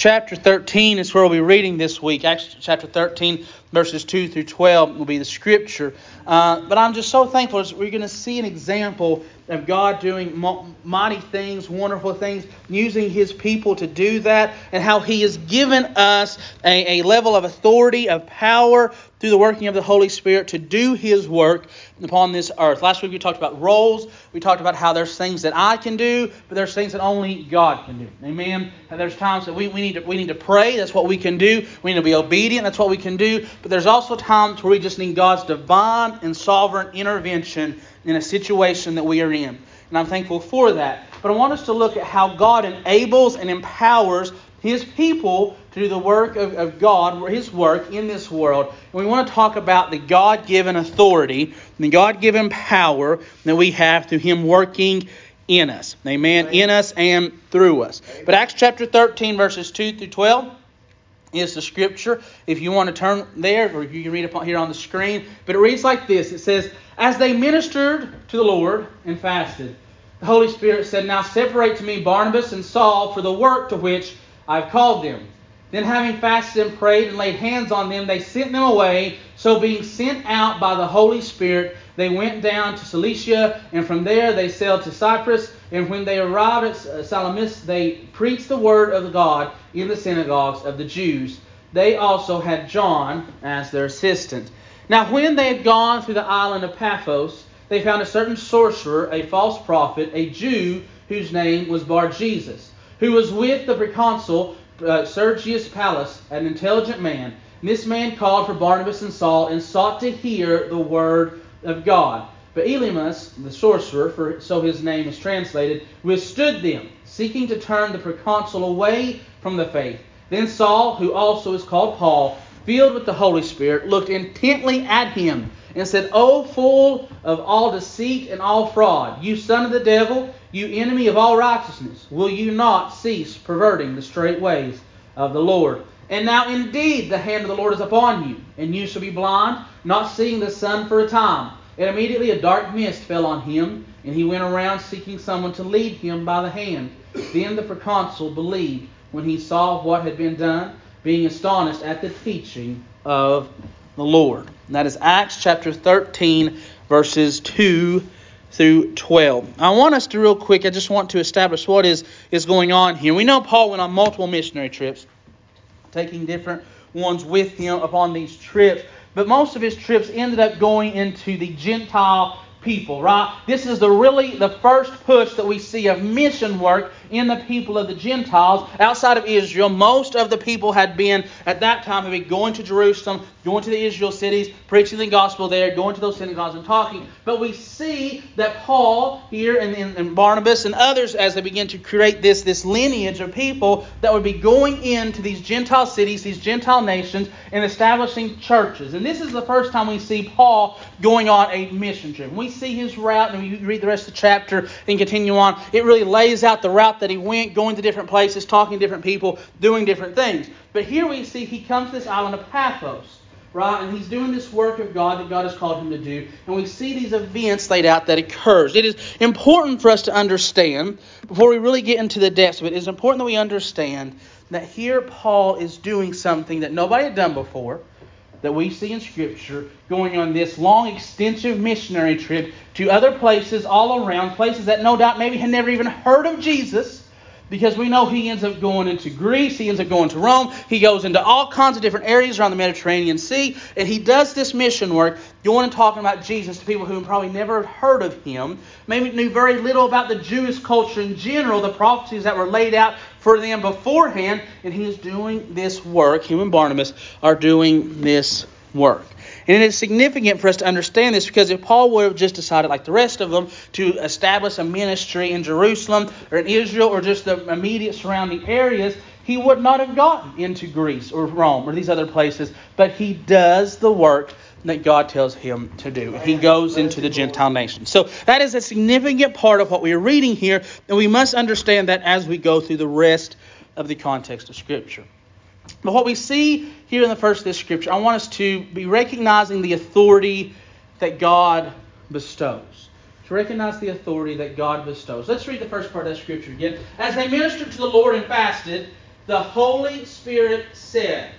chapter 13 is where we'll be reading this week. Acts chapter 13, verses 2 through 12 will be the scripture. Uh, but I'm just so thankful we're going to see an example of God doing mighty things, wonderful things, using His people to do that, and how He has given us a, a level of authority, of power through the working of the Holy Spirit to do His work upon this earth. Last week we talked about roles. We talked about how there's things that I can do, but there's things that only God can do. Amen. And there's times that we, we need to we need to pray. That's what we can do. We need to be obedient. That's what we can do. But there's also times where we just need God's divine and sovereign intervention in a situation that we are in. And I'm thankful for that. But I want us to look at how God enables and empowers his people to do the work of, of God, his work in this world. And we want to talk about the God given authority, the God given power that we have through him working in us. Amen. Amen. In us and through us. Amen. But Acts chapter 13, verses 2 through 12 is the scripture. If you want to turn there, or you can read it here on the screen. But it reads like this It says, As they ministered to the Lord and fasted, the Holy Spirit said, Now separate to me Barnabas and Saul for the work to which I've called them. Then, having fasted and prayed and laid hands on them, they sent them away. So, being sent out by the Holy Spirit, they went down to Seleucia, and from there they sailed to Cyprus. And when they arrived at Salamis, they preached the word of God in the synagogues of the Jews. They also had John as their assistant. Now, when they had gone through the island of Paphos, they found a certain sorcerer, a false prophet, a Jew, whose name was Bar Jesus, who was with the proconsul uh, Sergius Paulus, an intelligent man. This man called for Barnabas and Saul and sought to hear the word of God. But Elymas, the sorcerer, for so his name is translated, withstood them, seeking to turn the proconsul away from the faith. Then Saul, who also is called Paul, filled with the Holy Spirit, looked intently at him and said, O fool of all deceit and all fraud, you son of the devil, you enemy of all righteousness, will you not cease perverting the straight ways of the Lord? And now indeed the hand of the Lord is upon you, and you shall be blind, not seeing the sun for a time. And immediately a dark mist fell on him, and he went around seeking someone to lead him by the hand. Then the proconsul believed when he saw what had been done, being astonished at the teaching of the Lord. And that is Acts chapter 13, verses 2 through 12. I want us to, real quick, I just want to establish what is, is going on here. We know Paul went on multiple missionary trips, taking different ones with him upon these trips. But most of his trips ended up going into the Gentile people, right? This is the really the first push that we see of mission work in the people of the Gentiles outside of Israel. Most of the people had been at that time had been going to Jerusalem, going to the Israel cities, preaching the gospel there, going to those synagogues and talking. But we see that Paul here and, and, and Barnabas and others, as they begin to create this this lineage of people that would be going into these Gentile cities, these Gentile nations, and establishing churches. And this is the first time we see Paul going on a mission trip. we see his route, and we read the rest of the chapter and continue on. It really lays out the route that he went, going to different places, talking to different people, doing different things. But here we see he comes to this island of Paphos, right? And he's doing this work of God that God has called him to do. And we see these events laid out that occurs. It is important for us to understand, before we really get into the depths of it, it is important that we understand that here Paul is doing something that nobody had done before that we see in Scripture going on this long, extensive missionary trip to other places all around, places that no doubt maybe had never even heard of Jesus, because we know he ends up going into Greece, he ends up going to Rome, he goes into all kinds of different areas around the Mediterranean Sea, and he does this mission work, going and talking about Jesus to people who probably never heard of him, maybe knew very little about the Jewish culture in general, the prophecies that were laid out for them beforehand, and he is doing this work. Him and Barnabas are doing this work. And it is significant for us to understand this because if Paul would have just decided, like the rest of them, to establish a ministry in Jerusalem or in Israel or just the immediate surrounding areas, he would not have gotten into Greece or Rome or these other places. But he does the work that God tells him to do. He goes into the Gentile nations. So that is a significant part of what we are reading here, and we must understand that as we go through the rest of the context of Scripture. But what we see here in the first of this Scripture, I want us to be recognizing the authority that God bestows. To recognize the authority that God bestows. Let's read the first part of that Scripture again. As they ministered to the Lord and fasted, the Holy Spirit said,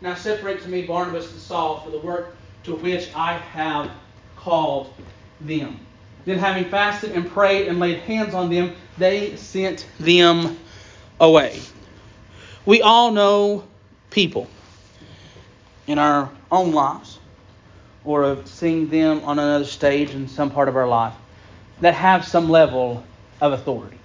Now separate to me Barnabas and Saul for the work to which I have called them. Then, having fasted and prayed and laid hands on them, they sent them away. We all know people in our own lives or of seeing them on another stage in some part of our life that have some level of authority.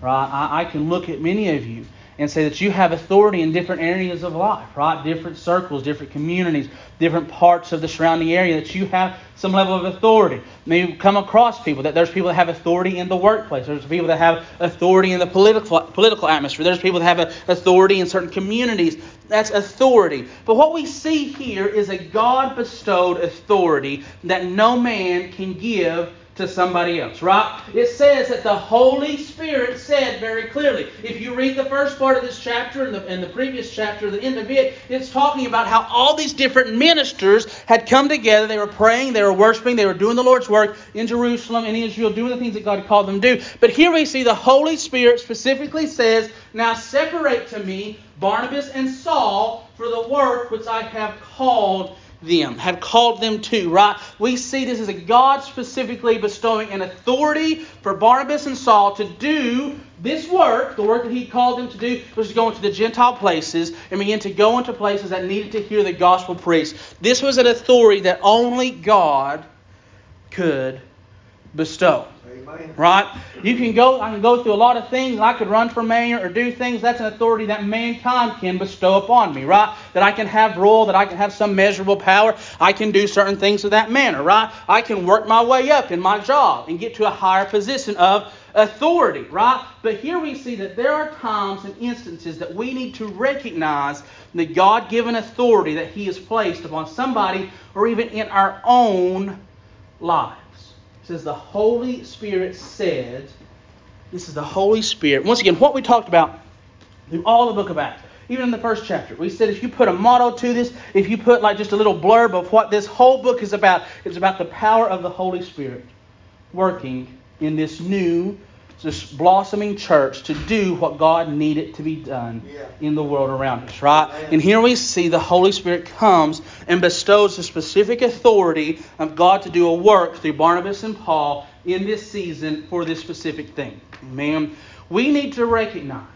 Right? I, I can look at many of you and say that you have authority in different areas of life, right? Different circles, different communities, different parts of the surrounding area that you have some level of authority. Maybe come across people that there's people that have authority in the workplace. There's people that have authority in the political political atmosphere. There's people that have authority in certain communities. That's authority. But what we see here is a God bestowed authority that no man can give to somebody else, right? It says that the Holy Spirit said very clearly. If you read the first part of this chapter and the, and the previous chapter, the end of it, it's talking about how all these different ministers had come together. They were praying, they were worshiping, they were doing the Lord's work in Jerusalem, in Israel, doing the things that God called them to do. But here we see the Holy Spirit specifically says, Now separate to me Barnabas and Saul for the work which I have called them, have called them to, right? We see this as a God specifically bestowing an authority for Barnabas and Saul to do this work, the work that he called them to do, was to go into the Gentile places and begin to go into places that needed to hear the gospel preached. This was an authority that only God could bestow. Amen. Right? You can go, I can go through a lot of things, I could run for mayor or do things. That's an authority that mankind can bestow upon me, right? That I can have rule, that I can have some measurable power. I can do certain things of that manner, right? I can work my way up in my job and get to a higher position of authority, right? But here we see that there are times and instances that we need to recognize the God given authority that He has placed upon somebody or even in our own lives. Says the Holy Spirit said, this is the Holy Spirit. Once again, what we talked about through all the book of Acts, even in the first chapter, we said if you put a motto to this, if you put like just a little blurb of what this whole book is about, it's about the power of the Holy Spirit working in this new this blossoming church to do what God needed to be done yeah. in the world around us, right? And here we see the Holy Spirit comes and bestows the specific authority of God to do a work through Barnabas and Paul in this season for this specific thing. Man, we need to recognize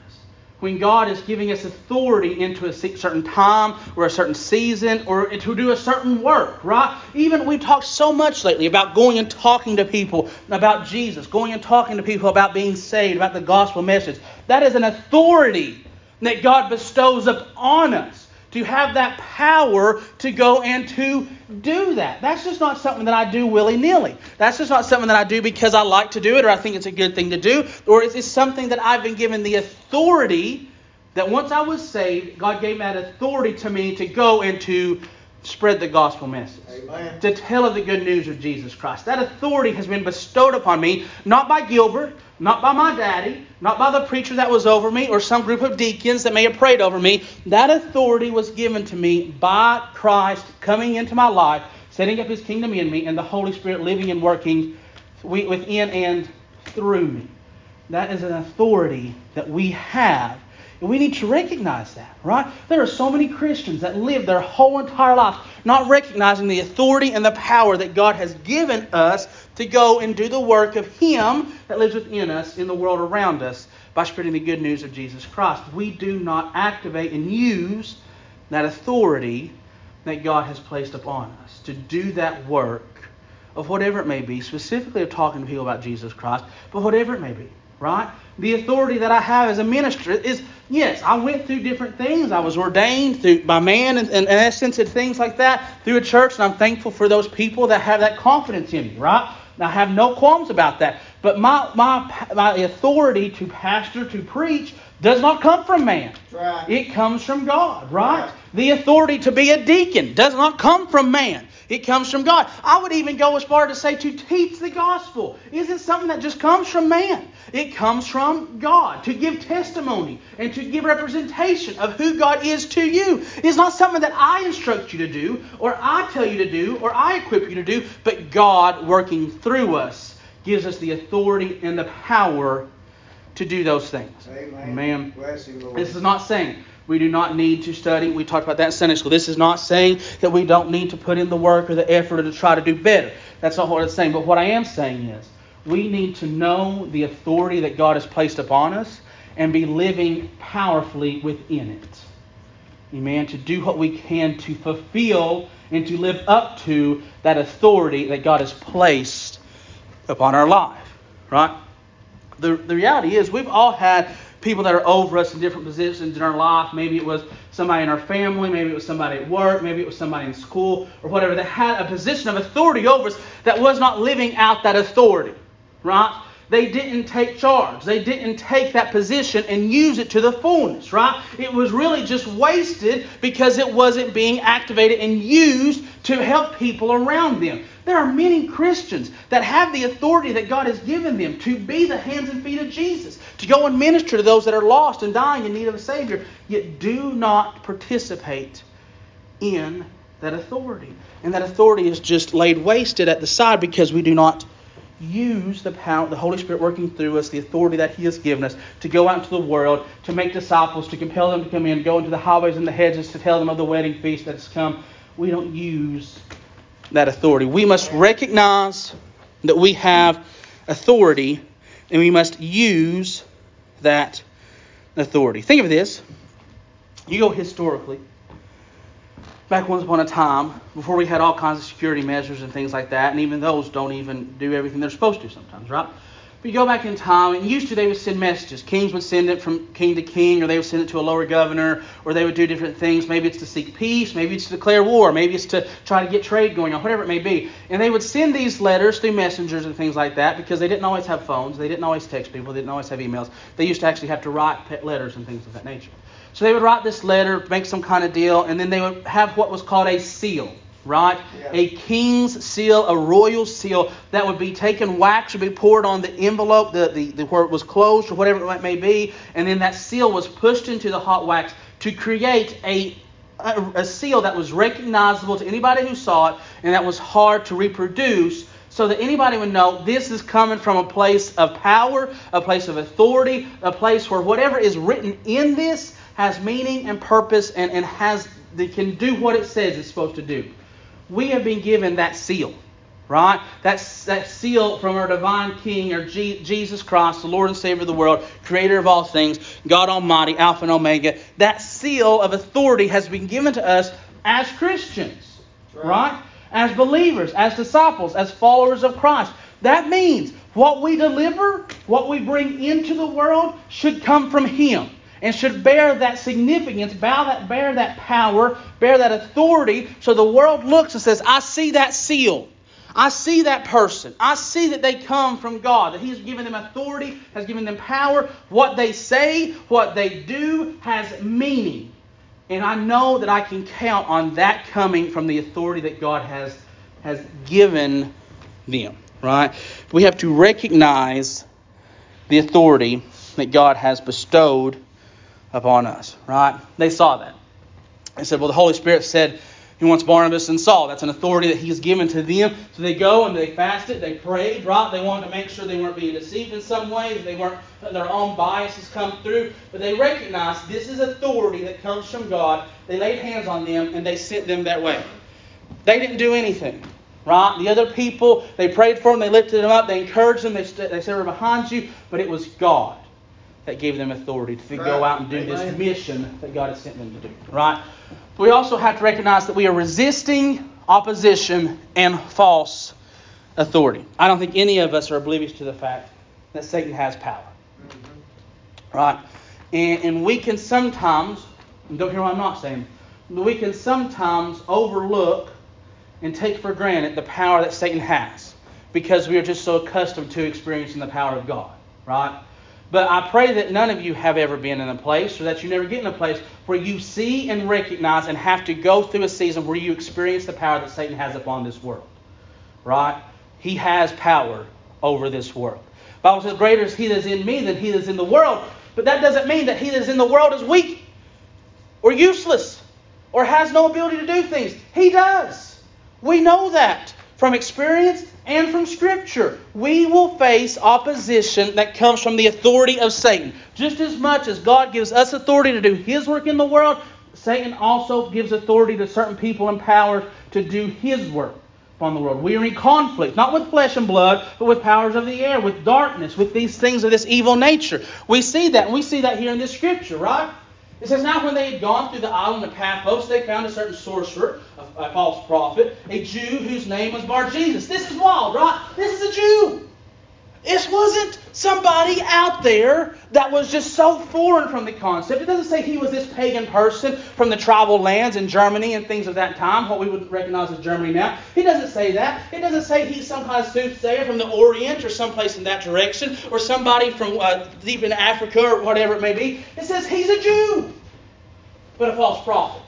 when God is giving us authority into a certain time or a certain season or to do a certain work, right? Even we talked so much lately about going and talking to people about Jesus, going and talking to people about being saved, about the gospel message. That is an authority that God bestows upon us to have that power to go and to do that. That's just not something that I do willy nilly. That's just not something that I do because I like to do it or I think it's a good thing to do, or is it something that I've been given the authority that once I was saved, God gave that authority to me to go and to spread the gospel message, Amen. to tell of the good news of Jesus Christ. That authority has been bestowed upon me, not by Gilbert, not by my daddy, not by the preacher that was over me, or some group of deacons that may have prayed over me. That authority was given to me by Christ coming into my life, setting up his kingdom in me, and the Holy Spirit living and working within and through me. That is an authority that we have and we need to recognize that, right? There are so many Christians that live their whole entire life not recognizing the authority and the power that God has given us to go and do the work of Him that lives within us in the world around us by spreading the good news of Jesus Christ. We do not activate and use that authority that God has placed upon us to do that work of whatever it may be, specifically of talking to people about Jesus Christ, but whatever it may be right? The authority that I have as a minister is, yes, I went through different things. I was ordained through, by man and, and, in essence and things like that through a church, and I'm thankful for those people that have that confidence in me, right? And I have no qualms about that. But my, my, my authority to pastor, to preach, does not come from man. Right. It comes from God, right? right? The authority to be a deacon does not come from man. It comes from God. I would even go as far to say to teach the gospel isn't something that just comes from man. It comes from God. To give testimony and to give representation of who God is to you is not something that I instruct you to do or I tell you to do or I equip you to do, but God working through us gives us the authority and the power to do those things. Amen. This is not saying we do not need to study. We talked about that in Sunday school. This is not saying that we don't need to put in the work or the effort or to try to do better. That's not what it's saying. But what I am saying is we need to know the authority that God has placed upon us and be living powerfully within it. Amen. To do what we can to fulfill and to live up to that authority that God has placed upon our life. Right? The, the reality is, we've all had people that are over us in different positions in our life. Maybe it was somebody in our family, maybe it was somebody at work, maybe it was somebody in school or whatever that had a position of authority over us that was not living out that authority. Right? They didn't take charge. They didn't take that position and use it to the fullness, right? It was really just wasted because it wasn't being activated and used to help people around them. There are many Christians that have the authority that God has given them to be the hands and feet of Jesus, to go and minister to those that are lost and dying in need of a Savior, yet do not participate in that authority. And that authority is just laid wasted at the side because we do not use the power, the Holy Spirit working through us, the authority that He has given us to go out into the world, to make disciples, to compel them to come in, go into the highways and the hedges to tell them of the wedding feast that has come. We don't use that authority. We must recognize that we have authority and we must use that authority. Think of this. You go historically back once upon a time, before we had all kinds of security measures and things like that, and even those don't even do everything they're supposed to sometimes, right? But you go back in time, and used to they would send messages. Kings would send it from king to king, or they would send it to a lower governor, or they would do different things. Maybe it's to seek peace, maybe it's to declare war, maybe it's to try to get trade going on, whatever it may be. And they would send these letters through messengers and things like that because they didn't always have phones, they didn't always text people, they didn't always have emails. They used to actually have to write letters and things of that nature. So they would write this letter, make some kind of deal, and then they would have what was called a seal, right? Yeah. A king's seal, a royal seal that would be taken, wax would be poured on the envelope, the, the, the where it was closed or whatever it may be, and then that seal was pushed into the hot wax to create a a, a seal that was recognizable to anybody who saw it and that was hard to reproduce so that anybody would know this is coming from a place of power, a place of authority, a place where whatever is written in this has meaning and purpose and, and has can do what it says it's supposed to do. We have been given that seal, right? That's that seal from our divine King, our G, Jesus Christ, the Lord and Savior of the world, Creator of all things, God Almighty, Alpha and Omega. That seal of authority has been given to us as Christians, right? right? As believers, as disciples, as followers of Christ. That means what we deliver, what we bring into the world, should come from Him and should bear that significance, bear that, bear that power, bear that authority, so the world looks and says, I see that seal. I see that person. I see that they come from God, that He's given them authority, has given them power. What they say, what they do has meaning. And I know that I can count on that coming from the authority that God has, has given them. Right? We have to recognize the authority that God has bestowed upon us, right? They saw that. They said, well, the Holy Spirit said he wants Barnabas and Saul. That's an authority that he has given to them. So they go and they fasted, they prayed, right? They wanted to make sure they weren't being deceived in some ways, they weren't their own biases come through, but they recognized this is authority that comes from God. They laid hands on them and they sent them that way. They didn't do anything. Right? The other people, they prayed for them, they lifted them up, they encouraged them, they, st- they said, We're behind you, but it was God that gave them authority to go out and do this mission that God has sent them to do. Right? We also have to recognize that we are resisting opposition and false authority. I don't think any of us are oblivious to the fact that Satan has power. Mm-hmm. Right? And, and we can sometimes, don't hear what I'm not saying, we can sometimes overlook and take for granted the power that Satan has because we are just so accustomed to experiencing the power of God. Right? But I pray that none of you have ever been in a place, or that you never get in a place where you see and recognize and have to go through a season where you experience the power that Satan has upon this world. Right? He has power over this world. The Bible says, Greater is he that is in me than he that is in the world. But that doesn't mean that he that is in the world is weak or useless or has no ability to do things. He does. We know that. From experience and from Scripture. We will face opposition that comes from the authority of Satan. Just as much as God gives us authority to do His work in the world, Satan also gives authority to certain people and powers to do His work upon the world. We are in conflict, not with flesh and blood, but with powers of the air, with darkness, with these things of this evil nature. We see that, and we see that here in this Scripture, right? It says, Now when they had gone through the island of Paphos, they found a certain sorcerer, a, a false prophet, a Jew whose name was Bar Jesus. This is wild, right? This is a Jew. This wasn't somebody out there that was just so foreign from the concept. It doesn't say he was this pagan person from the tribal lands in Germany and things of that time, what we would recognize as Germany now. He doesn't say that. It doesn't say he's some kind of soothsayer from the Orient or someplace in that direction or somebody from uh, deep in Africa or whatever it may be. It says he's a Jew, but a false prophet.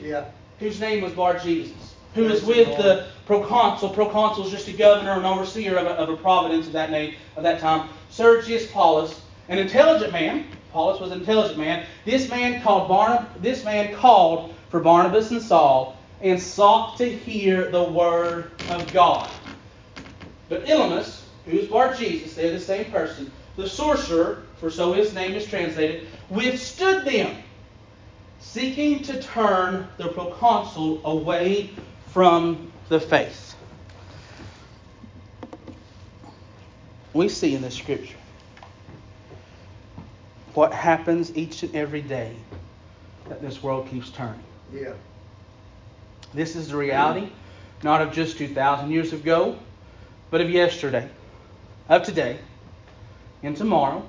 Yeah. Whose name was Bar Jesus who is with the proconsul. Proconsul is just a governor and overseer of a, of a province of that name of that time. Sergius Paulus, an intelligent man. Paulus was an intelligent man. This man called Barnab- This man called for Barnabas and Saul and sought to hear the word of God. But Elymas, who is Bar Jesus, they're the same person, the sorcerer, for so his name is translated, withstood them, seeking to turn the proconsul away from the faith. We see in the scripture what happens each and every day that this world keeps turning. Yeah. This is the reality, not of just 2,000 years ago, but of yesterday, of today, and tomorrow.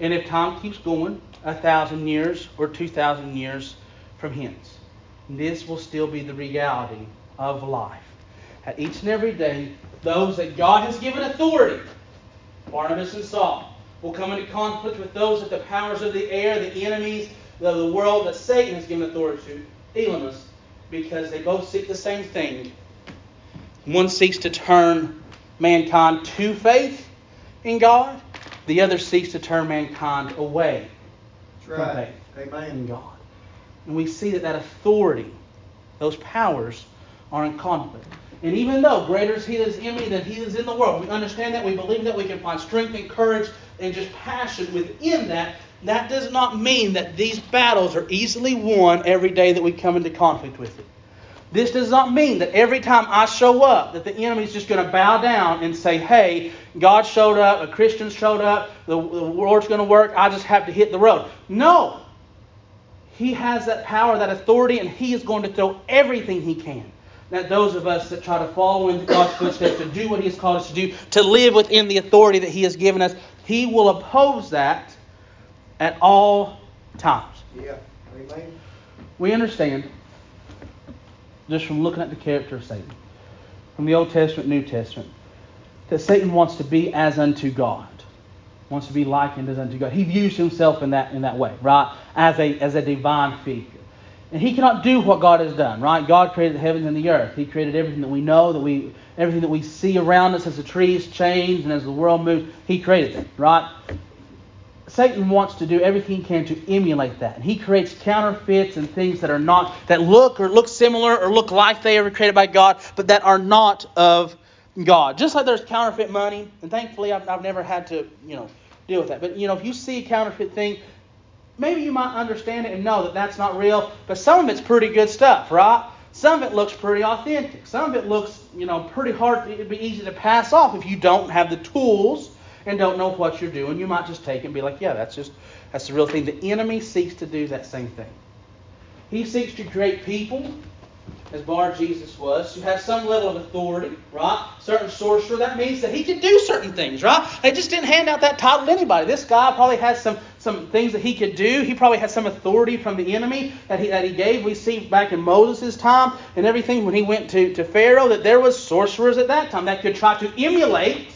And if time keeps going, a thousand years or 2,000 years from hence, this will still be the reality of life. At each and every day, those that God has given authority, Barnabas and Saul, will come into conflict with those that the powers of the air, the enemies of the world that Satan has given authority to, Elymas, because they both seek the same thing. One seeks to turn mankind to faith in God, the other seeks to turn mankind away right. from faith Amen. in God. And we see that that authority, those powers, are in conflict. And even though greater is he that is in me than he that is in the world, we understand that, we believe that, we can find strength and courage and just passion within that. That does not mean that these battles are easily won every day that we come into conflict with it. This does not mean that every time I show up, that the enemy is just going to bow down and say, hey, God showed up, a Christian showed up, the, the Lord's going to work, I just have to hit the road. No. He has that power, that authority, and he is going to throw everything he can that those of us that try to follow in God's footsteps, to do what He has called us to do, to live within the authority that He has given us, He will oppose that at all times. Yeah. Amen. We understand, just from looking at the character of Satan, from the Old Testament, New Testament, that Satan wants to be as unto God, wants to be likened as unto God. He views himself in that in that way, right? As a as a divine figure. And he cannot do what God has done, right? God created the heavens and the earth. He created everything that we know, that we everything that we see around us as the trees change and as the world moves. He created it, right? Satan wants to do everything he can to emulate that. And he creates counterfeits and things that are not that look or look similar or look like they were created by God, but that are not of God. Just like there's counterfeit money, and thankfully I've, I've never had to, you know, deal with that. But you know, if you see a counterfeit thing, maybe you might understand it and know that that's not real, but some of it's pretty good stuff, right? Some of it looks pretty authentic. Some of it looks, you know, pretty hard. It'd be easy to pass off if you don't have the tools and don't know what you're doing. You might just take it and be like, yeah, that's just that's the real thing. The enemy seeks to do that same thing. He seeks to create people as Bar Jesus was, who have some level of authority, right? Certain sorcerer, that means that he could do certain things, right? They just didn't hand out that title to anybody. This guy probably has some, some things that he could do. He probably had some authority from the enemy that he, that he gave. We see back in Moses' time and everything when he went to, to Pharaoh that there was sorcerers at that time that could try to emulate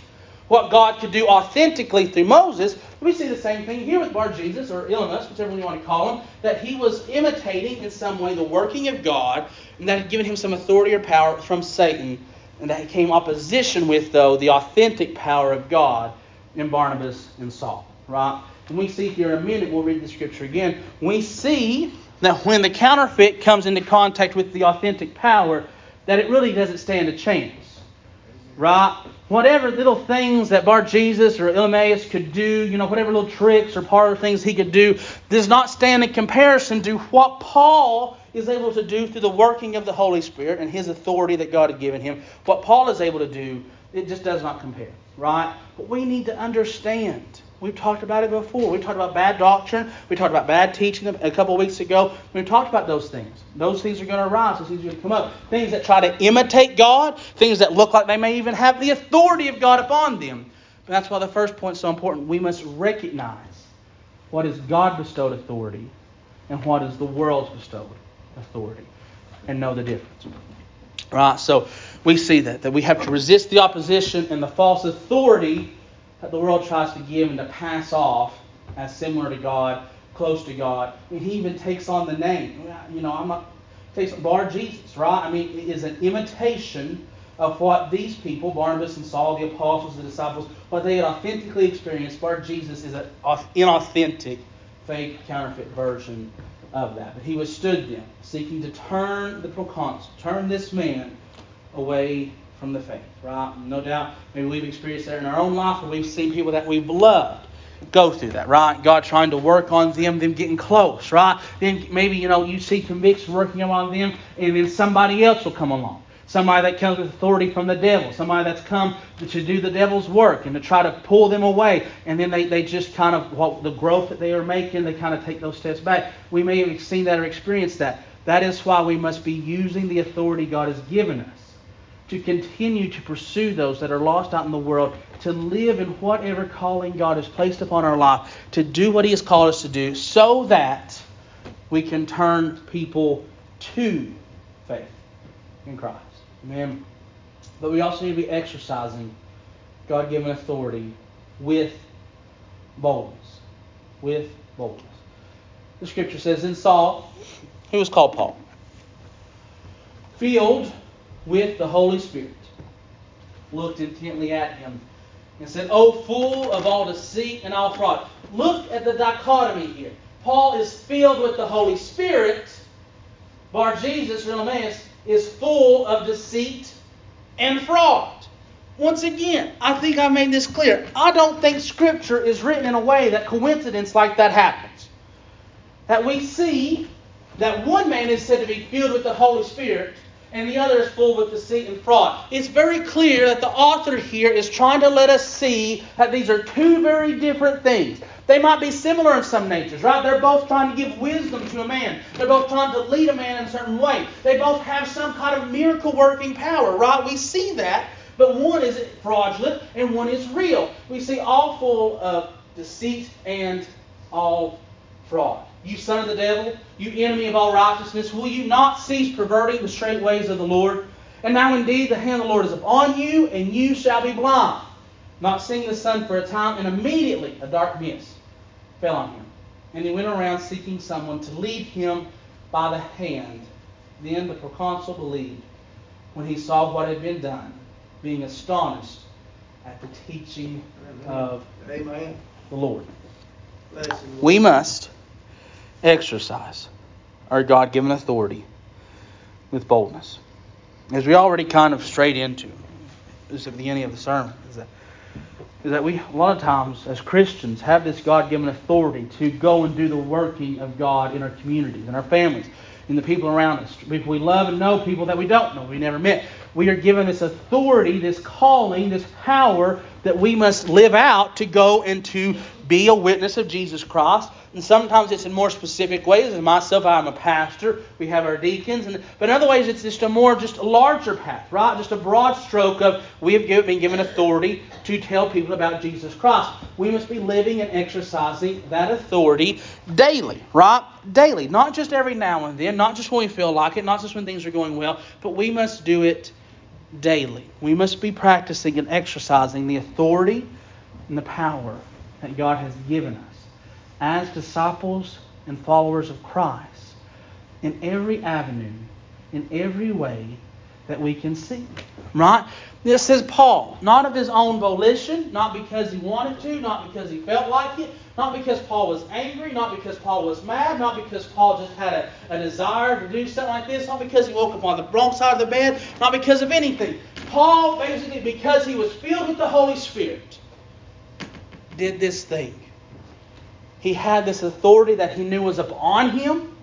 what God could do authentically through Moses, we see the same thing here with Bar Jesus or Elymas, whichever you want to call him, that he was imitating in some way the working of God, and that had given him some authority or power from Satan, and that he came opposition with, though, the authentic power of God in Barnabas and Saul. Right? We see here in a minute, we'll read the scripture again. We see that when the counterfeit comes into contact with the authentic power, that it really doesn't stand a chance. right? Whatever little things that Bar Jesus or Elymas could do, you know, whatever little tricks or parlor things he could do, does not stand in comparison to what Paul is able to do through the working of the Holy Spirit and his authority that God had given him. What Paul is able to do, it just does not compare, right? But we need to understand We've talked about it before. We talked about bad doctrine. We talked about bad teaching a couple weeks ago. We talked about those things. Those things are going to arise. Those things are going to come up. Things that try to imitate God. Things that look like they may even have the authority of God upon them. But that's why the first point is so important. We must recognize what is God bestowed authority and what is the world's bestowed authority and know the difference. Right? So we see that, that we have to resist the opposition and the false authority that the world tries to give and to pass off as similar to God, close to God. I mean, he even takes on the name. You know, I'm not takes Bar Jesus, right? I mean, it is an imitation of what these people, Barnabas and Saul, the apostles, the disciples, what they had authentically experienced. Bar Jesus is an inauthentic, fake, counterfeit version of that. But he withstood them, seeking to turn the proconsul, turn this man away from the faith, right? No doubt, maybe we've experienced that in our own life, or we've seen people that we've loved go through that, right? God trying to work on them, them getting close, right? Then maybe, you know, you see conviction working on them, and then somebody else will come along. Somebody that comes with authority from the devil, somebody that's come to do the devil's work and to try to pull them away, and then they, they just kind of, what the growth that they are making, they kind of take those steps back. We may have seen that or experienced that. That is why we must be using the authority God has given us to continue to pursue those that are lost out in the world, to live in whatever calling God has placed upon our life, to do what He has called us to do, so that we can turn people to faith in Christ. Amen. But we also need to be exercising God given authority with boldness. With boldness. The scripture says, in Saul, who was called Paul, filled with the Holy Spirit, looked intently at him and said, Oh, fool of all deceit and all fraud. Look at the dichotomy here. Paul is filled with the Holy Spirit. Bar Jesus, or Emmaus, is full of deceit and fraud. Once again, I think I made this clear. I don't think Scripture is written in a way that coincidence like that happens. That we see that one man is said to be filled with the Holy Spirit and the other is full with deceit and fraud. It's very clear that the author here is trying to let us see that these are two very different things. They might be similar in some natures, right? They're both trying to give wisdom to a man. They're both trying to lead a man in a certain way. They both have some kind of miracle working power, right? We see that, but one is fraudulent and one is real. We see all full of deceit and all fraud. You son of the devil, you enemy of all righteousness, will you not cease perverting the straight ways of the Lord? And now indeed the hand of the Lord is upon you, and you shall be blind, not seeing the sun for a time. And immediately a dark mist fell on him. And he went around seeking someone to lead him by the hand. Then the proconsul believed when he saw what had been done, being astonished at the teaching of Amen. the Lord. We must exercise our God given authority with boldness. As we already kind of strayed into, this at the beginning of the sermon, is that, is that we, a lot of times as Christians, have this God given authority to go and do the working of God in our communities, in our families, in the people around us, people we love and know, people that we don't know, we never met. We are given this authority, this calling, this power that we must live out to go and to be a witness of Jesus Christ and sometimes it's in more specific ways. As myself, I'm a pastor. We have our deacons. And, but in other ways, it's just a more, just a larger path, right? Just a broad stroke of we have been given authority to tell people about Jesus Christ. We must be living and exercising that authority daily, right? Daily. Not just every now and then, not just when we feel like it, not just when things are going well, but we must do it daily. We must be practicing and exercising the authority and the power that God has given us as disciples and followers of Christ in every avenue, in every way that we can see. Right? This is Paul, not of his own volition, not because he wanted to, not because he felt like it, not because Paul was angry, not because Paul was mad, not because Paul just had a, a desire to do something like this, not because he woke up on the wrong side of the bed, not because of anything. Paul, basically, because he was filled with the Holy Spirit, did this thing. He had this authority that he knew was upon him.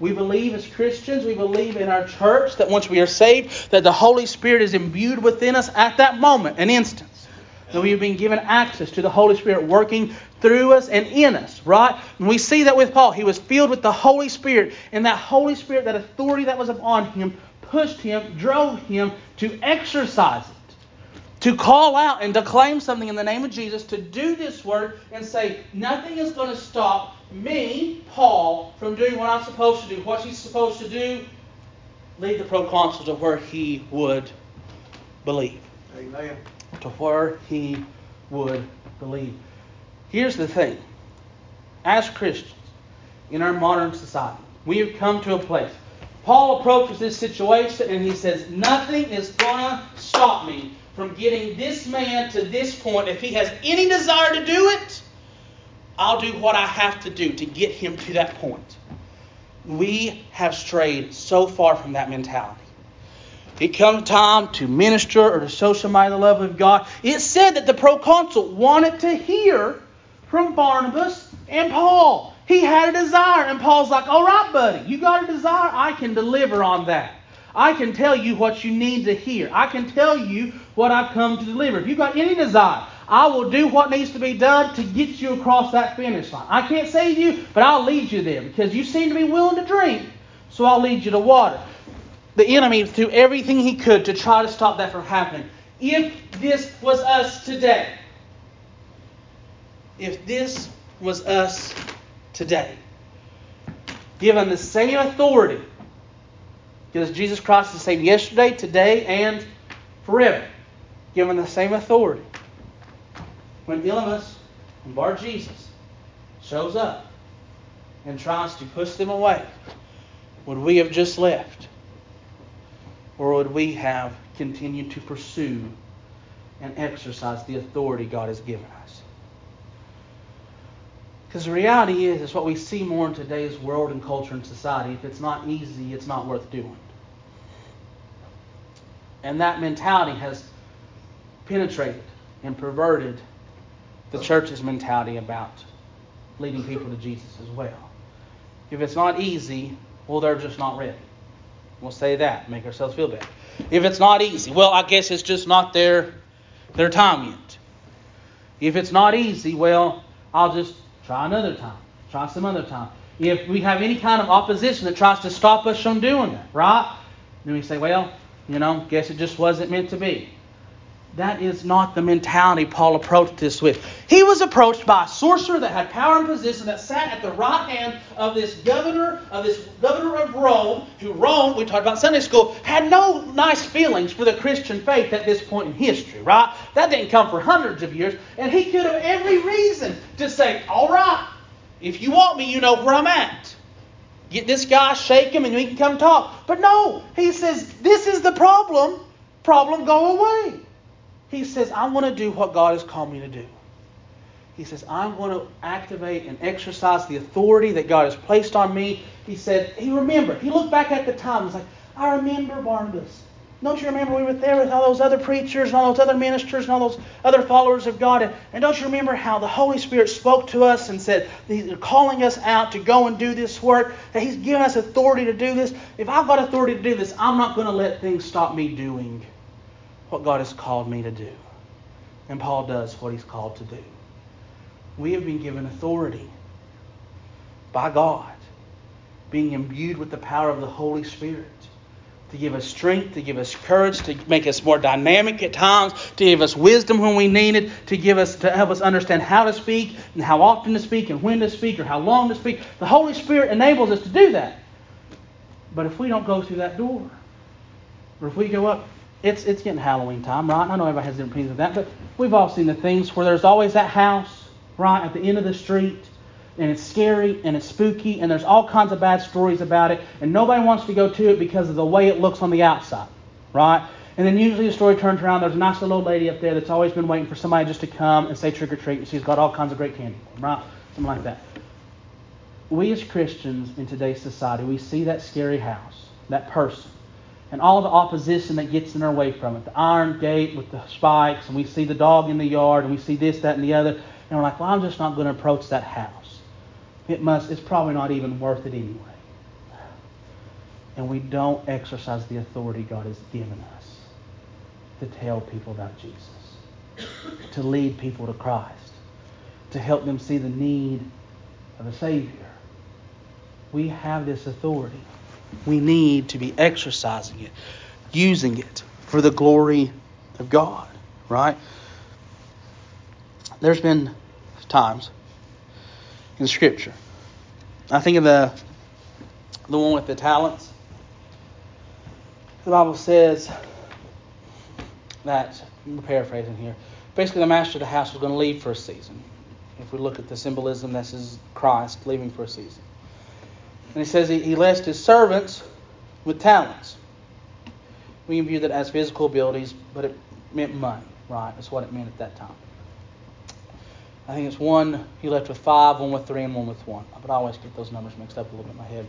We believe as Christians, we believe in our church that once we are saved, that the Holy Spirit is imbued within us at that moment, an instance. That we have been given access to the Holy Spirit working through us and in us, right? And we see that with Paul. He was filled with the Holy Spirit, and that Holy Spirit, that authority that was upon him, pushed him, drove him to exercise it to call out and declaim something in the name of Jesus, to do this work and say, nothing is going to stop me, Paul, from doing what I'm supposed to do. What he's supposed to do, lead the proconsul to where he would believe. Amen. To where he would believe. Here's the thing. As Christians, in our modern society, we have come to a place. Paul approaches this situation and he says, Nothing is going to stop me from getting this man to this point, if he has any desire to do it, I'll do what I have to do to get him to that point. We have strayed so far from that mentality. It comes time to minister or to show somebody the love of God. It said that the proconsul wanted to hear from Barnabas and Paul. He had a desire, and Paul's like, All right, buddy, you got a desire? I can deliver on that. I can tell you what you need to hear. I can tell you what I've come to deliver. If you've got any desire, I will do what needs to be done to get you across that finish line. I can't save you, but I'll lead you there because you seem to be willing to drink, so I'll lead you to water. The enemy threw everything he could to try to stop that from happening. If this was us today, if this was us today, given the same authority because Jesus Christ is the same yesterday, today, and forever. Given the same authority. When Elymas and Bar Jesus shows up and tries to push them away, would we have just left? Or would we have continued to pursue and exercise the authority God has given us? Because the reality is, it's what we see more in today's world and culture and society. If it's not easy, it's not worth doing. And that mentality has penetrated and perverted the church's mentality about leading people to Jesus as well. If it's not easy, well, they're just not ready. We'll say that, make ourselves feel better. If it's not easy, well, I guess it's just not their their time yet. If it's not easy, well, I'll just try another time, try some other time. If we have any kind of opposition that tries to stop us from doing that, right? Then we say, well, you know, guess it just wasn't meant to be. That is not the mentality Paul approached this with. He was approached by a sorcerer that had power and position that sat at the right hand of this governor of this governor of Rome, who Rome, we talked about Sunday school, had no nice feelings for the Christian faith at this point in history, right? That didn't come for hundreds of years, and he could have every reason to say, "All right, if you want me, you know where I'm at." Get this guy, shake him, and we can come talk. But no, he says, This is the problem. Problem, go away. He says, I want to do what God has called me to do. He says, I'm going to activate and exercise the authority that God has placed on me. He said, he remembered. He looked back at the time. He's like, I remember Barnabas. Don't you remember we were there with all those other preachers and all those other ministers and all those other followers of God? And, don't you remember how the Holy Spirit spoke to us and said He's calling us out to go and do this work, that He's given us authority to do this? If I've got authority to do this, I'm not going to let things stop me doing what God has called me to do. And Paul does what he's called to do. We have been given authority by God, being imbued with the power of the Holy Spirit to give us strength, to give us courage, to make us more dynamic at times, to give us wisdom when we need it, to give us to help us understand how to speak and how often to speak and when to speak or how long to speak. The Holy Spirit enables us to do that. But if we don't go through that door, or if we go up, it's it's getting Halloween time, right? I know everybody has different opinions of that, but we've all seen the things where there's always that house, right, at the end of the street and it's scary and it's spooky and there's all kinds of bad stories about it and nobody wants to go to it because of the way it looks on the outside. right? And then usually the story turns around. There's a nice little old lady up there that's always been waiting for somebody just to come and say trick or treat. And she's got all kinds of great candy, right? Something like that. We as Christians in today's society, we see that scary house, that person, and all the opposition that gets in our way from it. The iron gate with the spikes, and we see the dog in the yard, and we see this, that, and the other. And we're like, well, I'm just not going to approach that house. It must, it's probably not even worth it anyway. And we don't exercise the authority God has given us to tell people about Jesus, to lead people to Christ, to help them see the need of a Savior. We have this authority. We need to be exercising it, using it for the glory of God, right? There's been times in Scripture. I think of the the one with the talents. The Bible says that I'm paraphrasing here. Basically, the master of the house was going to leave for a season. If we look at the symbolism, this is Christ leaving for a season. And he says he, he left his servants with talents. We can view that as physical abilities, but it meant money, right? That's what it meant at that time. I think it's one he left with five, one with three, and one with one. But I always get those numbers mixed up a little bit in my head.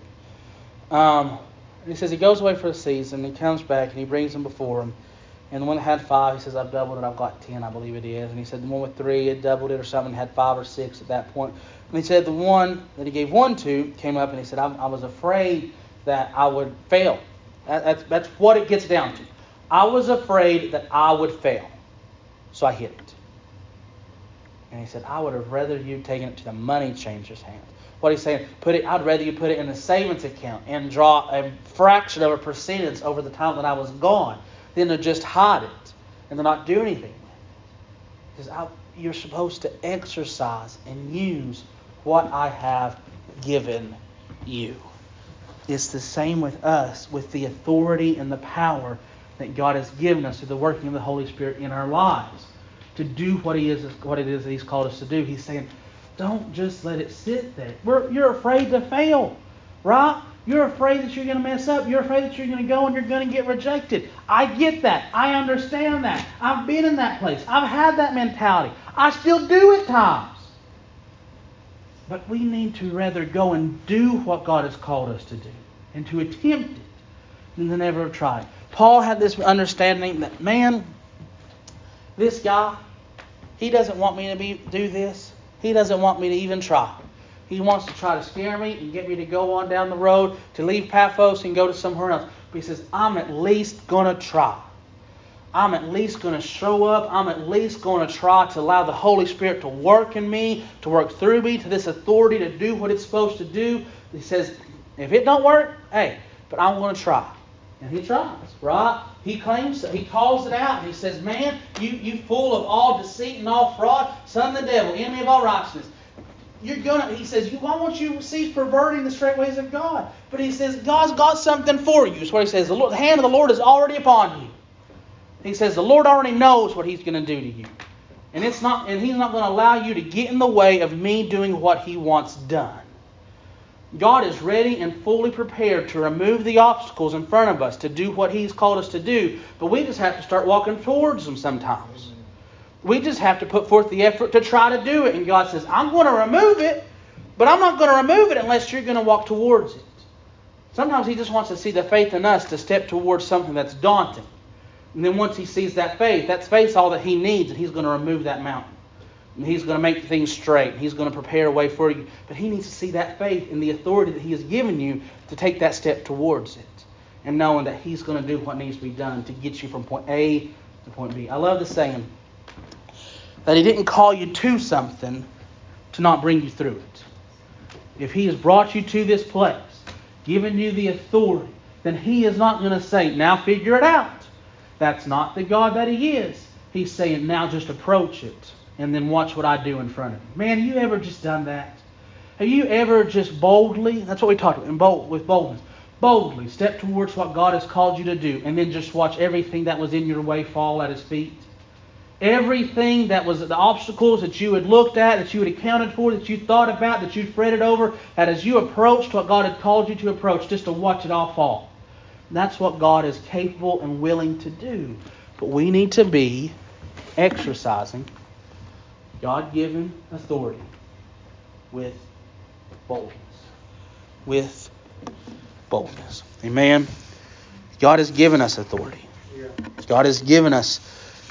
Um, he says he goes away for a season, he comes back, and he brings them before him. And the one that had five, he says, I've doubled it, I've got ten, I believe it is. And he said the one with three had doubled it or something, had five or six at that point. And he said the one that he gave one to came up and he said, I, I was afraid that I would fail. That, that's, that's what it gets down to. I was afraid that I would fail. So I hid it. And he said, I would have rather you taken it to the money changer's hand. What he's saying, put it. I'd rather you put it in a savings account and draw a fraction of a percentage over the time that I was gone than to just hide it and to not do anything. He you're supposed to exercise and use what I have given you. It's the same with us, with the authority and the power that God has given us through the working of the Holy Spirit in our lives to do what He is, what it is that He's called us to do. He's saying, don't just let it sit there. We're, you're afraid to fail, right? You're afraid that you're going to mess up. You're afraid that you're going to go and you're going to get rejected. I get that. I understand that. I've been in that place. I've had that mentality. I still do at times. But we need to rather go and do what God has called us to do and to attempt it than to never try. Paul had this understanding that, man, this guy, he doesn't want me to be, do this. He doesn't want me to even try. He wants to try to scare me and get me to go on down the road to leave Paphos and go to somewhere else. But he says, I'm at least going to try. I'm at least going to show up. I'm at least going to try to allow the Holy Spirit to work in me, to work through me, to this authority to do what it's supposed to do. He says, if it don't work, hey, but I'm going to try. And he tries, right? He claims, he calls it out, he says, Man, you, you full of all deceit and all fraud, son of the devil, enemy of all righteousness. You're gonna, he says, you, why won't you cease perverting the straight ways of God? But he says, God's got something for you. Is what he says. The, Lord, the hand of the Lord is already upon you. He says, the Lord already knows what he's going to do to you. And it's not, and he's not going to allow you to get in the way of me doing what he wants done. God is ready and fully prepared to remove the obstacles in front of us to do what He's called us to do, but we just have to start walking towards them sometimes. We just have to put forth the effort to try to do it. And God says, I'm going to remove it, but I'm not going to remove it unless you're going to walk towards it. Sometimes He just wants to see the faith in us to step towards something that's daunting. And then once He sees that faith, that faith's all that He needs, and He's going to remove that mountain. And he's going to make things straight. He's going to prepare a way for you. But he needs to see that faith and the authority that he has given you to take that step towards it. And knowing that he's going to do what needs to be done to get you from point A to point B. I love the saying that he didn't call you to something to not bring you through it. If he has brought you to this place, given you the authority, then he is not going to say, now figure it out. That's not the God that he is. He's saying, now just approach it and then watch what I do in front of you. Man, have you ever just done that? Have you ever just boldly, that's what we talked about, bold, with boldness, boldly step towards what God has called you to do and then just watch everything that was in your way fall at his feet? Everything that was the obstacles that you had looked at, that you had accounted for, that you thought about, that you fretted over, that as you approached what God had called you to approach, just to watch it all fall. That's what God is capable and willing to do. But we need to be exercising God given authority with boldness. With boldness. Amen. God has given us authority. God has given us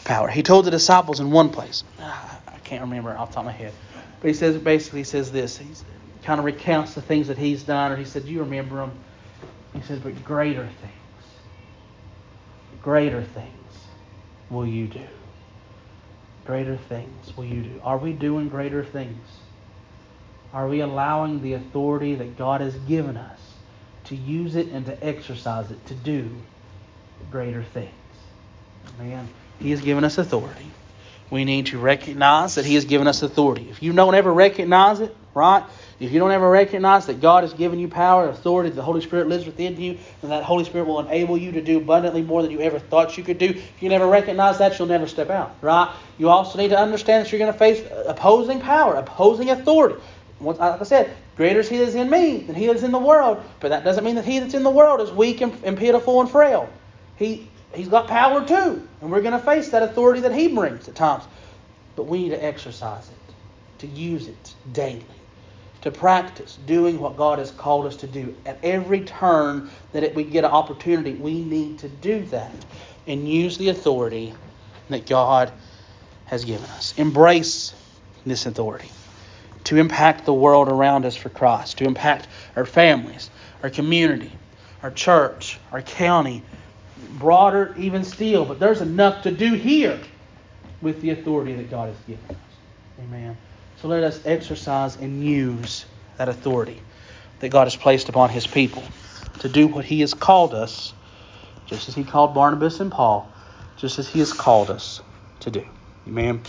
power. He told the disciples in one place. Ah, I can't remember off the top of my head. But he says basically he says this. He kind of recounts the things that he's done, or he said, Do you remember them? He says, But greater things, greater things will you do. Greater things will you do. Are we doing greater things? Are we allowing the authority that God has given us to use it and to exercise it to do greater things? Man, He has given us authority. We need to recognize that He has given us authority. If you don't ever recognize it, right? If you don't ever recognize that God has given you power, authority, the Holy Spirit lives within you, and that Holy Spirit will enable you to do abundantly more than you ever thought you could do, if you never recognize that, you'll never step out, right? You also need to understand that you're going to face opposing power, opposing authority. Like I said, greater is He that is in me than He that is in the world. But that doesn't mean that He that's in the world is weak and, and pitiful and frail. He He's got power too, and we're going to face that authority that He brings at times. But we need to exercise it, to use it daily to practice doing what God has called us to do. At every turn that we get an opportunity, we need to do that and use the authority that God has given us. Embrace this authority to impact the world around us for Christ, to impact our families, our community, our church, our county, broader even still. But there's enough to do here with the authority that God has given us. Amen. So let us exercise and use that authority that God has placed upon His people to do what He has called us, just as He called Barnabas and Paul, just as He has called us to do. Amen.